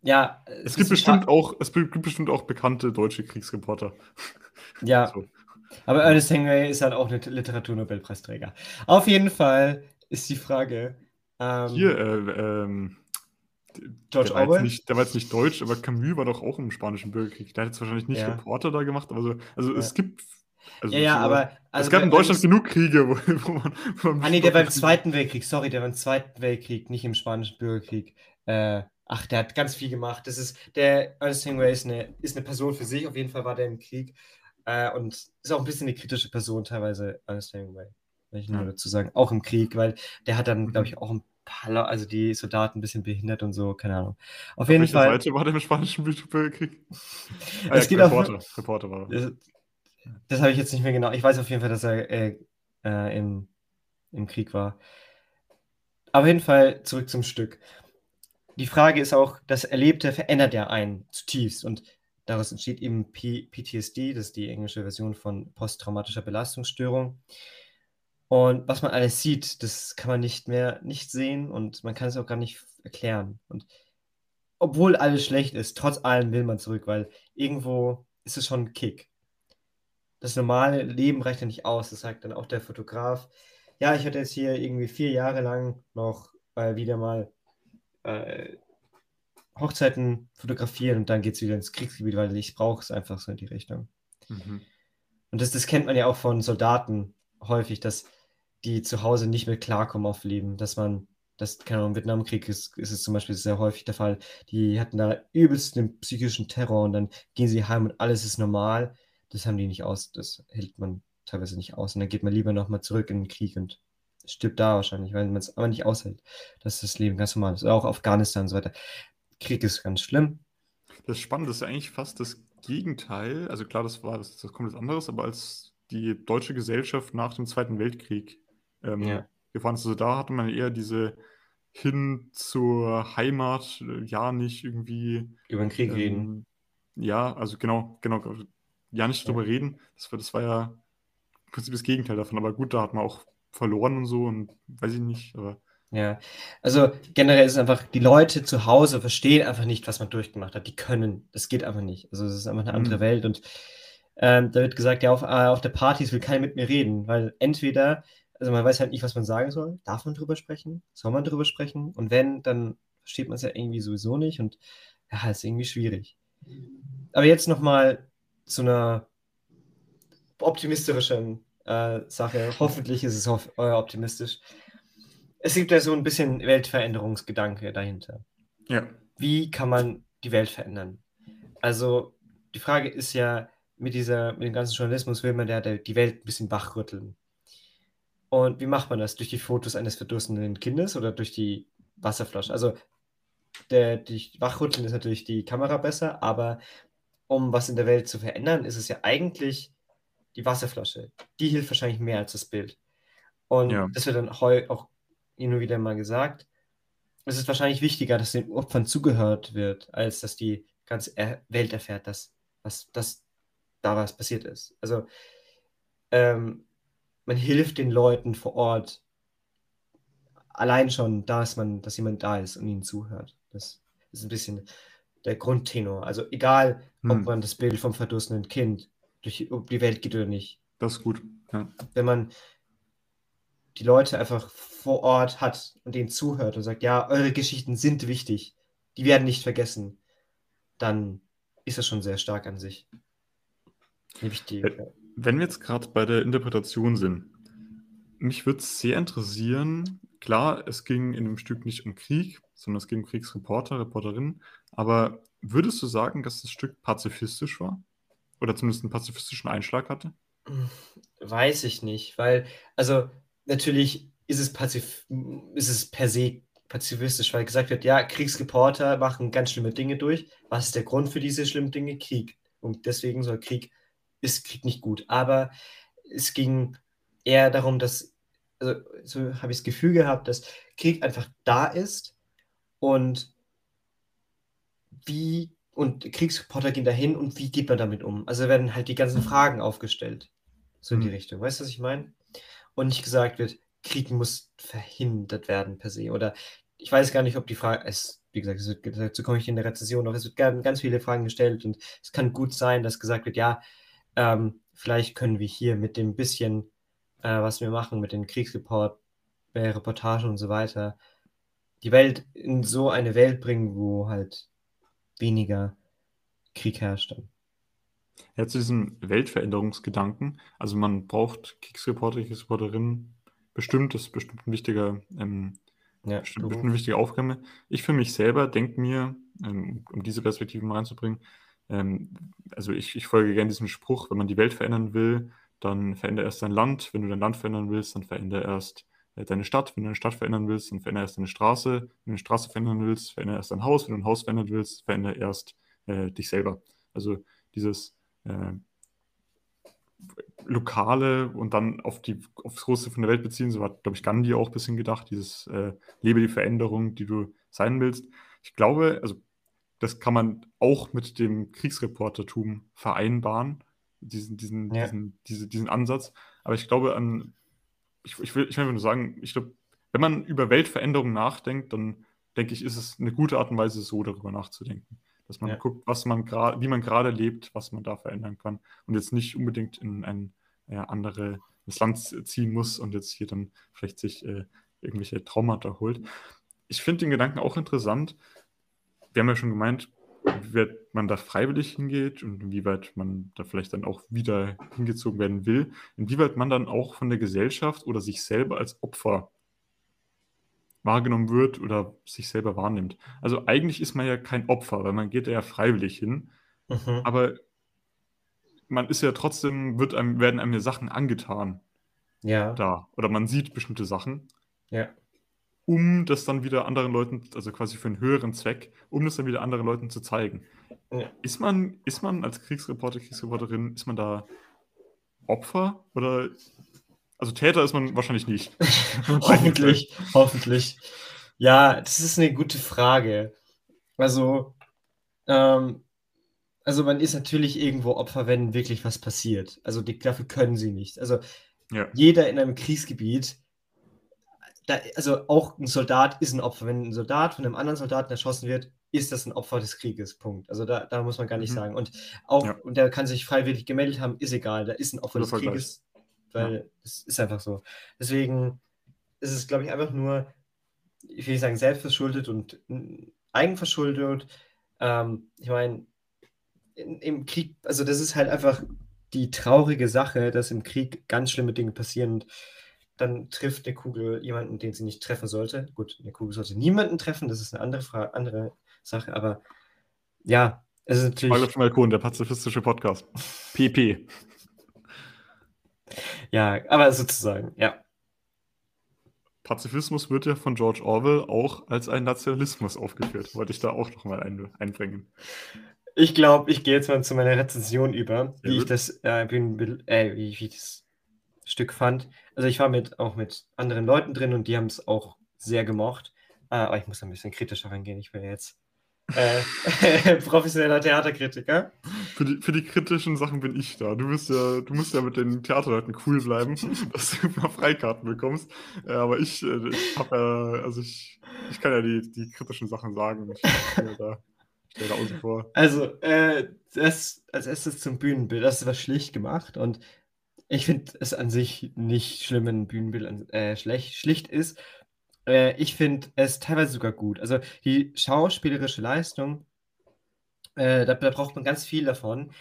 Speaker 1: Ja,
Speaker 3: Es gibt
Speaker 1: ist
Speaker 3: bestimmt auch, es gibt bestimmt auch bekannte deutsche Kriegsreporter.
Speaker 1: Ja,
Speaker 3: So.
Speaker 1: aber Ernest Hemingway ist halt auch ein Literaturnobelpreisträger. Auf jeden Fall ist die Frage. Ähm,
Speaker 3: Hier, äh, ähm,
Speaker 1: George
Speaker 3: der
Speaker 1: Orwell?
Speaker 3: nicht, der war jetzt nicht deutsch, aber Camus war doch auch im Spanischen Bürgerkrieg. Der hat jetzt wahrscheinlich nicht
Speaker 1: Ja.
Speaker 3: Reporter da gemacht, aber so, also es
Speaker 1: Ja.
Speaker 3: gibt. Also
Speaker 1: ja, ja, aber. Also
Speaker 3: es gab in Deutschland genug Kriege, wo, wo man. Wo man
Speaker 1: Ah, nee, der war im Zweiten Weltkrieg. Sorry, der war im Zweiten Weltkrieg, nicht im Spanischen Bürgerkrieg. Äh, ach, der hat ganz viel gemacht. Das ist, der Ernest Hemingway ist eine, ist eine Person für sich. Auf jeden Fall war der im Krieg. Äh, und ist auch ein bisschen eine kritische Person teilweise, Ernest Hemingway. Will ich nur
Speaker 3: Ja.
Speaker 1: dazu sagen. Auch im Krieg, weil der hat dann,
Speaker 3: Mhm.
Speaker 1: glaube ich, auch ein paar, also die Soldaten ein bisschen behindert und so, keine Ahnung. Auf
Speaker 3: Auf
Speaker 1: jeden Fall.
Speaker 3: Seite war der im Spanischen Bürgerkrieg?
Speaker 1: Es geht auf-
Speaker 3: Reporter. Reporter war er.
Speaker 1: Das, das habe ich jetzt nicht mehr genau. Ich weiß auf jeden Fall, dass er äh, äh, im, im Krieg war. Auf jeden Fall zurück zum Stück. Die Frage ist auch, das Erlebte verändert ja einen zutiefst und daraus entsteht eben P PTSD, das ist die englische Version von posttraumatischer Belastungsstörung. Und was man alles sieht, das kann man nicht mehr nicht sehen und man kann es auch gar nicht erklären. Und obwohl alles schlecht ist, trotz allem will man zurück, weil irgendwo ist es schon ein Kick das normale Leben reicht ja nicht aus. Das sagt dann auch der Fotograf. Ja, ich hatte jetzt hier irgendwie vier Jahre lang noch äh, wieder mal äh, Hochzeiten fotografieren und dann geht es wieder ins Kriegsgebiet, weil ich brauche es einfach so in die Richtung.
Speaker 3: Mhm.
Speaker 1: Und das, das kennt man ja auch von Soldaten häufig, dass die zu Hause nicht mehr klarkommen auf Leben, dass man, das, keine Ahnung, im Vietnamkrieg ist, ist es zum Beispiel sehr häufig der Fall, die hatten da übelst den psychischen Terror und dann gehen sie heim und alles ist normal. Das haben die nicht aus, das hält man teilweise nicht aus. Und dann geht man lieber nochmal zurück in den Krieg und stirbt da wahrscheinlich, weil man es aber nicht aushält, dass das Leben ganz normal ist. Auch Afghanistan und so weiter. Krieg ist ganz schlimm.
Speaker 3: Das Spannende ist ja eigentlich fast das Gegenteil. Also klar, das war das, das kommt jetzt anderes, aber als die deutsche Gesellschaft nach dem Zweiten Weltkrieg ähm,
Speaker 1: Ja.
Speaker 3: gefahren ist, also da hatte man eher diese hin zur Heimat, äh, ja nicht irgendwie
Speaker 1: Über den Krieg reden.
Speaker 3: ähm, ja, also genau, genau, ja nicht
Speaker 1: Ja.
Speaker 3: drüber reden. Das war, das war ja im Prinzip das Gegenteil davon. Aber gut, da hat man auch verloren und so und weiß ich nicht, aber
Speaker 1: Ja, also generell ist es einfach, die Leute zu Hause verstehen einfach nicht, was man durchgemacht hat. Die können, das geht einfach nicht. Also es ist einfach eine andere
Speaker 3: Mhm.
Speaker 1: Welt und ähm, da wird gesagt, ja, auf, äh, auf der Partys will keiner mit mir reden, weil entweder, also man weiß halt nicht, was man sagen soll. Darf man drüber sprechen? Soll man drüber sprechen? Und wenn, dann versteht man es ja irgendwie sowieso nicht und ja, ist irgendwie schwierig. Aber jetzt nochmal zu einer optimistischeren äh, Sache. Hoffentlich ist es hoff äh, optimistisch. es gibt ja so ein bisschen Weltveränderungsgedanke dahinter.
Speaker 3: Ja.
Speaker 1: Wie kann man die Welt verändern? Also die Frage ist ja, mit, dieser, mit dem ganzen Journalismus will man ja die Welt ein bisschen wachrütteln. Und wie macht man das? Durch die Fotos eines verdurstenden Kindes oder durch die Wasserflasche? Also der, die Wachrütteln ist natürlich die Kamera besser, aber um was in der Welt zu verändern, ist es ja eigentlich die Wasserflasche. Die hilft wahrscheinlich mehr als das Bild. Und
Speaker 3: Ja.
Speaker 1: das wird dann auch immer wieder mal gesagt. Es ist wahrscheinlich wichtiger, dass den Opfern zugehört wird, als dass die ganze Welt erfährt, dass, was, dass da was passiert ist. Also ähm, man hilft den Leuten vor Ort allein schon, dass man, dass jemand da ist und ihnen zuhört. Das ist ein bisschen der Grundtenor. Also egal, ob
Speaker 3: Hm.
Speaker 1: man das Bild vom verdurstenden Kind durch ob die Welt geht oder nicht.
Speaker 3: Das ist gut. Ja.
Speaker 1: Wenn man die Leute einfach vor Ort hat und denen zuhört und sagt, ja, eure Geschichten sind wichtig, die werden nicht vergessen, dann ist das schon sehr stark an sich. Wichtig.
Speaker 3: Ä- Wenn wir jetzt gerade bei der Interpretation sind, mich würde es sehr interessieren, klar, es ging in dem Stück nicht um Krieg, sondern es ging um Kriegsreporter, Reporterinnen, aber würdest du sagen, dass das Stück pazifistisch war? Oder zumindest einen pazifistischen Einschlag hatte?
Speaker 1: Weiß ich nicht, weil, also natürlich ist es, pazif ist es per se pazifistisch, weil gesagt wird, ja, Kriegsreporter machen ganz schlimme Dinge durch. Was ist der Grund für diese schlimmen Dinge? Krieg. Und deswegen soll Krieg, ist Krieg nicht gut. Aber es ging eher darum, dass, also so habe ich das Gefühl gehabt, dass Krieg einfach da ist und wie, und Kriegsreporter gehen dahin und wie geht man damit um? Also werden halt die ganzen Fragen aufgestellt. So in die
Speaker 3: Mhm.
Speaker 1: Richtung. Weißt du, was ich meine? Und nicht gesagt wird, Krieg muss verhindert werden per se. Oder ich weiß gar nicht, ob die Frage, es, wie gesagt, es wird, dazu komme ich in der Rezession noch, es wird ganz, viele Fragen gestellt und es kann gut sein, dass gesagt wird, ja, ähm, vielleicht können wir hier mit dem bisschen, äh, was wir machen, mit den Kriegsreport, äh, Reportagen und so weiter, die Welt in so eine Welt bringen, wo halt weniger Krieg herrscht. Dann.
Speaker 3: Ja, zu diesem Weltveränderungsgedanken. Also man braucht Kriegsreporter, Kriegsreporterinnen bestimmt, das ist bestimmt ein wichtiger, ähm,
Speaker 1: Ja,
Speaker 3: bestimmt, bestimmt eine wichtige Aufgabe. Ich für mich selber denke mir, ähm, um diese Perspektive mal reinzubringen, ähm, also ich, ich folge gerne diesem Spruch, wenn man die Welt verändern will, dann verändere erst dein Land. Wenn du dein Land verändern willst, dann verändere erst deine Stadt. Wenn du deine Stadt verändern willst, dann verändere erst deine Straße. Wenn du eine Straße verändern willst, verändere erst dein Haus. Wenn du ein Haus verändern willst, verändere erst äh, dich selber. Also dieses äh, Lokale und dann auf die, aufs Große von der Welt beziehen, so hat, glaube ich, Gandhi auch ein bisschen gedacht, dieses äh, lebe die Veränderung, die du sein willst. Ich glaube, also das kann man auch mit dem Kriegsreportertum vereinbaren, diesen, diesen,
Speaker 1: Ja.
Speaker 3: diesen, diese, diesen Ansatz. Aber ich glaube an, ich, ich will, ich will nur sagen, ich glaube, wenn man über Weltveränderung nachdenkt, dann denke ich, ist es eine gute Art und Weise, so darüber nachzudenken. Dass man
Speaker 1: Ja.
Speaker 3: guckt, was man gerade, wie man gerade lebt, was man da verändern kann. Und jetzt nicht unbedingt in ein äh, anderes Land ziehen muss und jetzt hier dann vielleicht sich äh, irgendwelche Traumata holt. Ich finde den Gedanken auch interessant. Wir haben ja schon gemeint, wie weit man da freiwillig hingeht und inwieweit man da vielleicht dann auch wieder hingezogen werden will, inwieweit man dann auch von der Gesellschaft oder sich selber als Opfer wahrgenommen wird oder sich selber wahrnimmt. Also eigentlich ist man ja kein Opfer, weil man geht da ja freiwillig hin,
Speaker 1: Mhm.
Speaker 3: aber man ist ja trotzdem, wird einem, werden einem ja Sachen angetan
Speaker 1: Ja,
Speaker 3: da oder man sieht bestimmte Sachen,
Speaker 1: ja.
Speaker 3: Um das dann wieder anderen Leuten, also quasi für einen höheren Zweck, um das dann wieder anderen Leuten zu zeigen.
Speaker 1: Ja.
Speaker 3: Ist man, ist man als Kriegsreporter, Kriegsreporterin, ist man da Opfer oder also Täter ist man wahrscheinlich nicht.
Speaker 1: hoffentlich, hoffentlich. Ja, das ist eine gute Frage. Also, ähm, also man ist natürlich irgendwo Opfer, wenn wirklich was passiert. Also die, dafür können sie nicht. Also
Speaker 3: Ja.
Speaker 1: jeder in einem Kriegsgebiet, da, also auch ein Soldat ist ein Opfer. Wenn ein Soldat von einem anderen Soldaten erschossen wird, ist das ein Opfer des Krieges. Punkt. Also da, da muss man gar nicht
Speaker 3: Mhm.
Speaker 1: sagen. Und auch,
Speaker 3: Ja.
Speaker 1: und der kann sich freiwillig gemeldet haben, ist egal. Da ist ein Opfer des. Krieges, weil es ist einfach so. Deswegen ist es, glaube ich, einfach nur, ich will nicht sagen selbstverschuldet und eigenverschuldet. Ähm, ich meine, in- im Krieg, also das ist halt einfach die traurige Sache, dass im Krieg ganz schlimme Dinge passieren. Und dann trifft eine Kugel jemanden, den sie nicht treffen sollte. Gut, eine Kugel sollte niemanden treffen, das ist eine andere, Frage, andere Sache, aber ja, es ist natürlich.
Speaker 3: Von Balkon, der pazifistische Podcast. PP.
Speaker 1: Ja, aber sozusagen, ja.
Speaker 3: Pazifismus wird ja von George Orwell auch als ein Nationalismus aufgeführt. Wollte ich da auch nochmal ein, einbringen.
Speaker 1: Ich glaube, ich gehe jetzt mal zu meiner Rezension über, wie ja, ich das, äh, äh, wie, wie das Stück fand. Also ich war mit auch mit anderen Leuten drin und die haben es auch sehr gemocht. Äh, aber ich muss ein bisschen kritischer rangehen. Ich bin jetzt äh, professioneller Theaterkritiker.
Speaker 3: Für die, für die kritischen Sachen bin ich da. Du bist ja, du musst ja mit den Theaterleuten cool bleiben, dass du immer Freikarten bekommst. Äh, aber ich, äh, ich habe ja, also ich, ich kann ja die, die kritischen Sachen sagen. Ich stelle da.
Speaker 1: Also, äh, das als erstes zum Bühnenbild. Das war schlicht gemacht und ich finde es an sich nicht schlimm, wenn ein Bühnenbild äh, schlecht, schlicht ist. Äh, ich finde es teilweise sogar gut. Also die schauspielerische Leistung, äh, da, da braucht man ganz viel davon,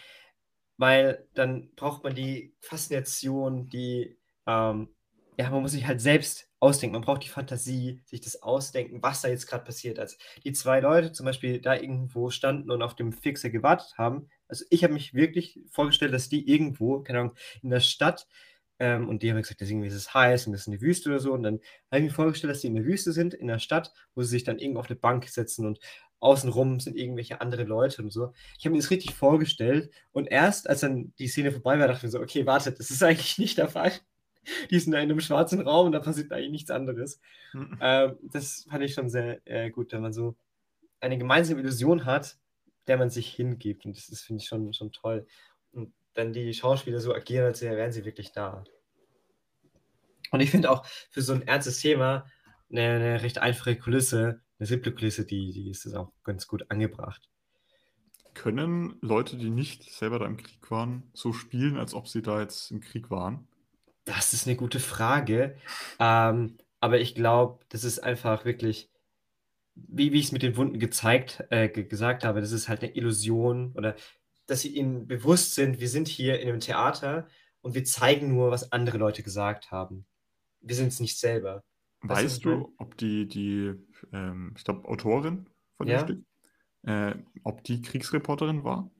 Speaker 1: weil dann braucht man die Faszination, die, ähm, ja, man muss sich halt selbst ausdenken. Man braucht die Fantasie, sich das ausdenken, was da jetzt gerade passiert. Als die zwei Leute zum Beispiel da irgendwo standen und auf dem Fixer gewartet haben, also ich habe mich wirklich vorgestellt, dass die irgendwo, keine Ahnung, in der Stadt ähm, und die haben gesagt, das irgendwie ist es heiß und das ist eine Wüste oder so. Und dann habe ich mir vorgestellt, dass die in der Wüste sind, in der Stadt, wo sie sich dann irgendwo auf eine Bank setzen und außenrum sind irgendwelche andere Leute und so. Ich habe mir das richtig vorgestellt. Und erst, als dann die Szene vorbei war, dachte ich mir so, okay, warte, das ist eigentlich nicht der Fall. Die sind da in einem schwarzen Raum und da passiert eigentlich nichts anderes. Mhm. Ähm, das fand ich schon sehr äh, gut, wenn man so eine gemeinsame Illusion hat, der man sich hingibt. Und das, das finde ich schon, schon toll. Und dann die Schauspieler so agieren, als wären sie wirklich da. Und ich finde auch für so ein ernstes Thema eine, eine, recht einfache Kulisse, eine simple Kulisse, die, die ist auch ganz gut angebracht.
Speaker 3: Können Leute, die nicht selber da im Krieg waren, so spielen, als ob sie da jetzt im Krieg waren?
Speaker 1: Das ist eine gute Frage. Ähm, aber ich glaube, das ist einfach wirklich, wie, wie ich es mit den Wunden gezeigt, äh, gesagt habe, das ist halt eine Illusion oder dass sie ihnen bewusst sind, wir sind hier in einem Theater und wir zeigen nur, was andere Leute gesagt haben. Wir sind es nicht selber.
Speaker 3: Weißt du, ob die, die ähm, ich glaube, Autorin von dem ja? Stück, äh, ob die Kriegsreporterin war?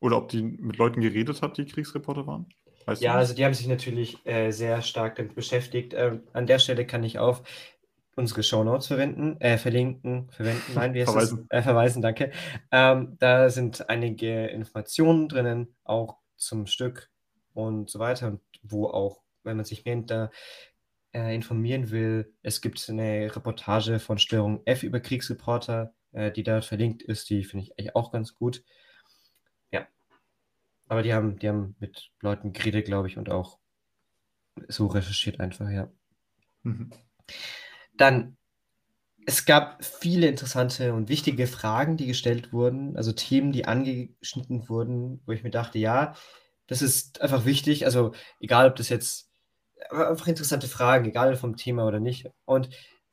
Speaker 3: Oder ob die mit Leuten geredet hat, die Kriegsreporter waren?
Speaker 1: Weißt ja, also die haben sich natürlich äh, sehr stark damit beschäftigt. Ähm, an der Stelle kann ich auf unsere Shownotes verwenden, äh, verlinken, verwenden, nein, wie heißt verweisen. Äh, verweisen, danke. Ähm, da sind einige Informationen drinnen, auch zum Stück und so weiter, und wo auch, wenn man sich mehr da äh, informieren will, es gibt eine Reportage von Störung F über Kriegsreporter, äh, die da verlinkt ist, die finde ich eigentlich auch ganz gut. Ja. Aber die haben, die haben mit Leuten geredet, glaube ich, und auch so recherchiert einfach, ja. Mhm. Dann, es gab viele interessante und wichtige Fragen, die gestellt wurden, also Themen, die angeschnitten wurden, wo ich mir dachte, ja, das ist einfach wichtig. Also egal, ob das jetzt einfach interessante Fragen, egal vom Thema oder nicht. Und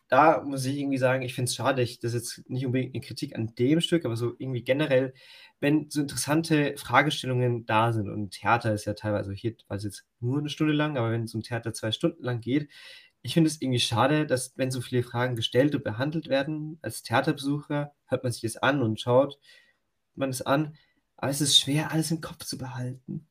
Speaker 1: da muss ich irgendwie sagen, ich finde es schade, ich, das ist jetzt nicht unbedingt eine Kritik an dem Stück, aber so irgendwie generell, wenn so interessante Fragestellungen da sind und Theater ist ja teilweise, hier war es jetzt nur eine Stunde lang, aber wenn so ein Theater zwei Stunden lang geht, ich finde es irgendwie schade, dass, wenn so viele Fragen gestellt und behandelt werden, als Theaterbesucher hört man sich das an und schaut man es an, aber es ist schwer, alles im Kopf zu behalten.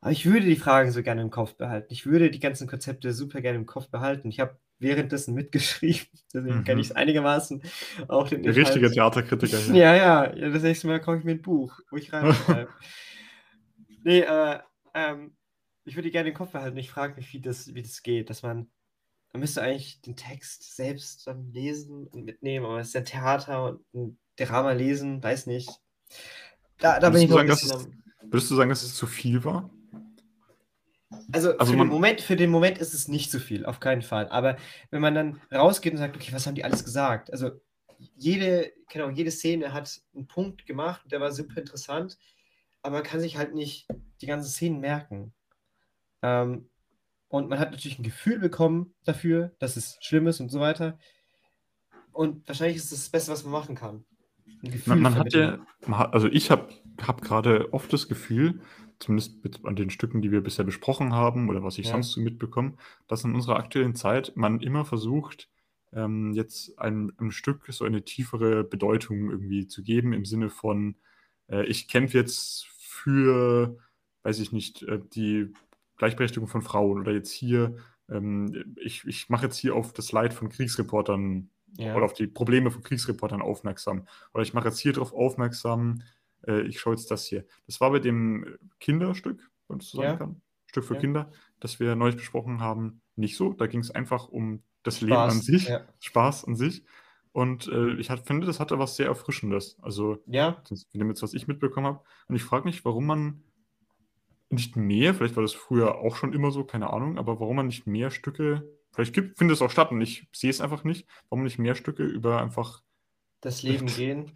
Speaker 1: Aber ich würde die Fragen so gerne im Kopf behalten. Ich würde die ganzen Konzepte super gerne im Kopf behalten. Ich habe währenddessen mitgeschrieben, deswegen mhm. kenne ich es einigermaßen. Auch
Speaker 3: den Der richtige Theaterkritiker.
Speaker 1: Ja. ja, ja, Das nächste Mal komme ich mit ein Buch, wo ich reinschreibe. nee, äh, ähm, ich würde gerne im Kopf behalten. Ich frage mich, wie das, wie das geht, dass man man müsste eigentlich den Text selbst dann lesen und mitnehmen, aber es ist ja Theater und ein Drama lesen, weiß nicht.
Speaker 3: Da, da bin ich noch sagen, es, Würdest du sagen, dass es zu viel war?
Speaker 1: Also, also für, den Moment, für den Moment ist es nicht zu viel, auf keinen Fall. Aber wenn man dann rausgeht und sagt, okay, was haben die alles gesagt? Also jede, genau, jede Szene hat einen Punkt gemacht, der war super interessant, aber man kann sich halt nicht die ganzen Szenen merken. Ähm, und man hat natürlich ein Gefühl bekommen dafür, dass es schlimm ist und so weiter. Und wahrscheinlich ist das das Beste, was man machen kann.
Speaker 3: Man, man hat ja, also ich habe habe gerade oft das Gefühl, zumindest an den Stücken, die wir bisher besprochen haben oder was ich
Speaker 1: Ja.
Speaker 3: sonst so mitbekomme, dass in unserer aktuellen Zeit man immer versucht, ähm, jetzt einem, einem Stück so eine tiefere Bedeutung irgendwie zu geben, im Sinne von, äh, ich kämpfe jetzt für, weiß ich nicht, äh, die Gleichberechtigung von Frauen oder jetzt hier, ähm, ich, ich mache jetzt hier auf das Leid von Kriegsreportern
Speaker 1: Ja.
Speaker 3: oder auf die Probleme von Kriegsreportern aufmerksam. Oder ich mache jetzt hier drauf aufmerksam, äh, ich schaue jetzt das hier. Das war bei dem Kinderstück, wenn das so sagen
Speaker 1: Ja.
Speaker 3: kann, Stück für
Speaker 1: Ja.
Speaker 3: Kinder, das wir neulich besprochen haben, nicht so. Da ging es einfach um das Leben an
Speaker 1: Spaß,
Speaker 3: sich. Spaß an sich. Und äh, ich hat, finde, das hatte was sehr Erfrischendes. Also,
Speaker 1: Ja,
Speaker 3: das ist jetzt, was ich mitbekommen habe. Und ich frage mich, warum man nicht mehr, vielleicht war das früher auch schon immer so, keine Ahnung, aber warum man nicht mehr Stücke, vielleicht gibt, findet es auch statt und ich sehe es einfach nicht, warum man nicht mehr Stücke über einfach,
Speaker 1: das Leben gehen.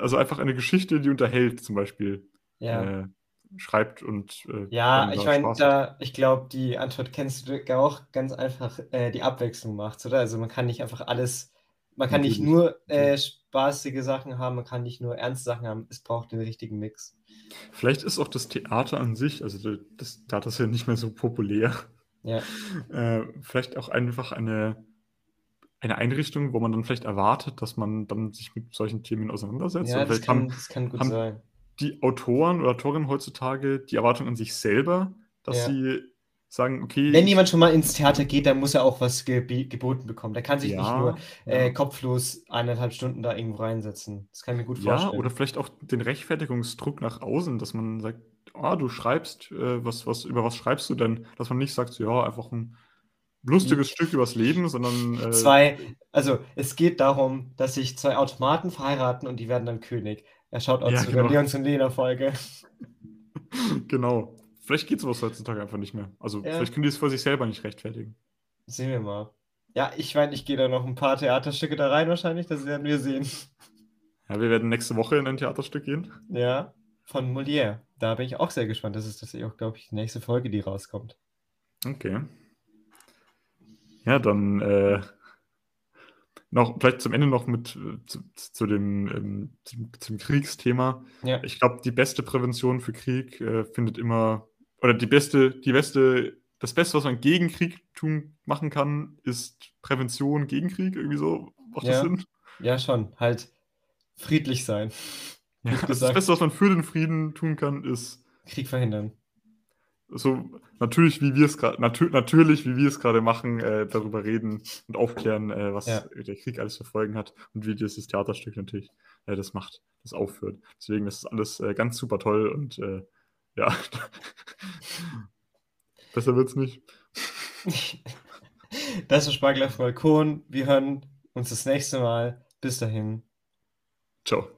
Speaker 3: also einfach eine Geschichte, die unterhält, zum Beispiel,
Speaker 1: Ja.
Speaker 3: äh, schreibt und äh,
Speaker 1: Ja, ich meine, da, ich glaube, die Antwort kennst du auch ganz einfach, äh, die Abwechslung macht's, oder? Also man kann nicht einfach alles, man kann nicht nur äh, spaßige Sachen haben, man kann nicht nur ernste Sachen haben, es braucht den richtigen Mix.
Speaker 3: Vielleicht ist auch das Theater an sich, also das Theater ist ja nicht mehr so populär,
Speaker 1: Ja,
Speaker 3: äh, vielleicht auch einfach eine, eine Einrichtung, wo man dann vielleicht erwartet, dass man dann sich mit solchen Themen auseinandersetzt.
Speaker 1: ja das kann,
Speaker 3: haben
Speaker 1: das kann gut sein.
Speaker 3: die Autoren oder Autorinnen heutzutage die Erwartung an sich selber, dass
Speaker 1: Ja.
Speaker 3: sie sagen, okay,
Speaker 1: Wenn jemand schon mal ins Theater geht, dann muss er auch was gebe- geboten bekommen. Der kann sich nicht
Speaker 3: ja,
Speaker 1: nur äh,
Speaker 3: ja,
Speaker 1: kopflos eineinhalb Stunden da irgendwo reinsetzen. Das kann ich mir gut
Speaker 3: ja,
Speaker 1: vorstellen.
Speaker 3: oder vielleicht auch den Rechtfertigungsdruck nach außen, dass man sagt, ah, du schreibst, äh, was, was, über was schreibst du denn? Dass man nicht sagt, so, ja, einfach ein lustiges Stück übers Leben, sondern äh,
Speaker 1: Zwei, also es geht darum, dass sich zwei Automaten verheiraten und die werden dann König. Er schaut auch
Speaker 3: Ja,
Speaker 1: zu der
Speaker 3: genau.
Speaker 1: Leons und Lena Folge.
Speaker 3: genau. Vielleicht geht sowas heutzutage einfach nicht mehr. Also
Speaker 1: Ja.
Speaker 3: vielleicht können die es vor sich selber nicht rechtfertigen.
Speaker 1: Sehen wir mal. Ja, ich meine, ich gehe da noch ein paar Theaterstücke da rein wahrscheinlich, das werden wir sehen.
Speaker 3: Ja, wir werden nächste Woche in ein Theaterstück gehen.
Speaker 1: Ja, von Molière. Da bin ich auch sehr gespannt. Das ist tatsächlich auch, glaube ich, die nächste Folge, die rauskommt.
Speaker 3: Okay. Ja, dann äh, noch vielleicht zum Ende noch mit äh, zu, zu dem ähm, zum, zum Kriegsthema.
Speaker 1: Ja,
Speaker 3: Ich glaube, die beste Prävention für Krieg äh, findet immer oder die beste, die beste, das Beste, was man gegen Krieg tun machen kann, ist Prävention gegen Krieg. Irgendwie so macht das
Speaker 1: Ja.
Speaker 3: Sinn.
Speaker 1: ja, schon. Halt friedlich sein.
Speaker 3: Ja, das. Beste, was man für den Frieden tun kann, ist
Speaker 1: Krieg verhindern.
Speaker 3: so natürlich, wie wir es gerade, natür natürlich, wie wir es gerade machen, äh, darüber reden und aufklären, äh, was
Speaker 1: Ja.
Speaker 3: der Krieg alles für Folgen hat und wie dieses Theaterstück natürlich äh, das macht, das aufführt. Deswegen ist das alles äh, ganz super toll und äh, ja, besser wird's nicht.
Speaker 1: Das ist Spargel auf Balkon. Wir hören uns das nächste Mal. Bis dahin.
Speaker 3: Ciao.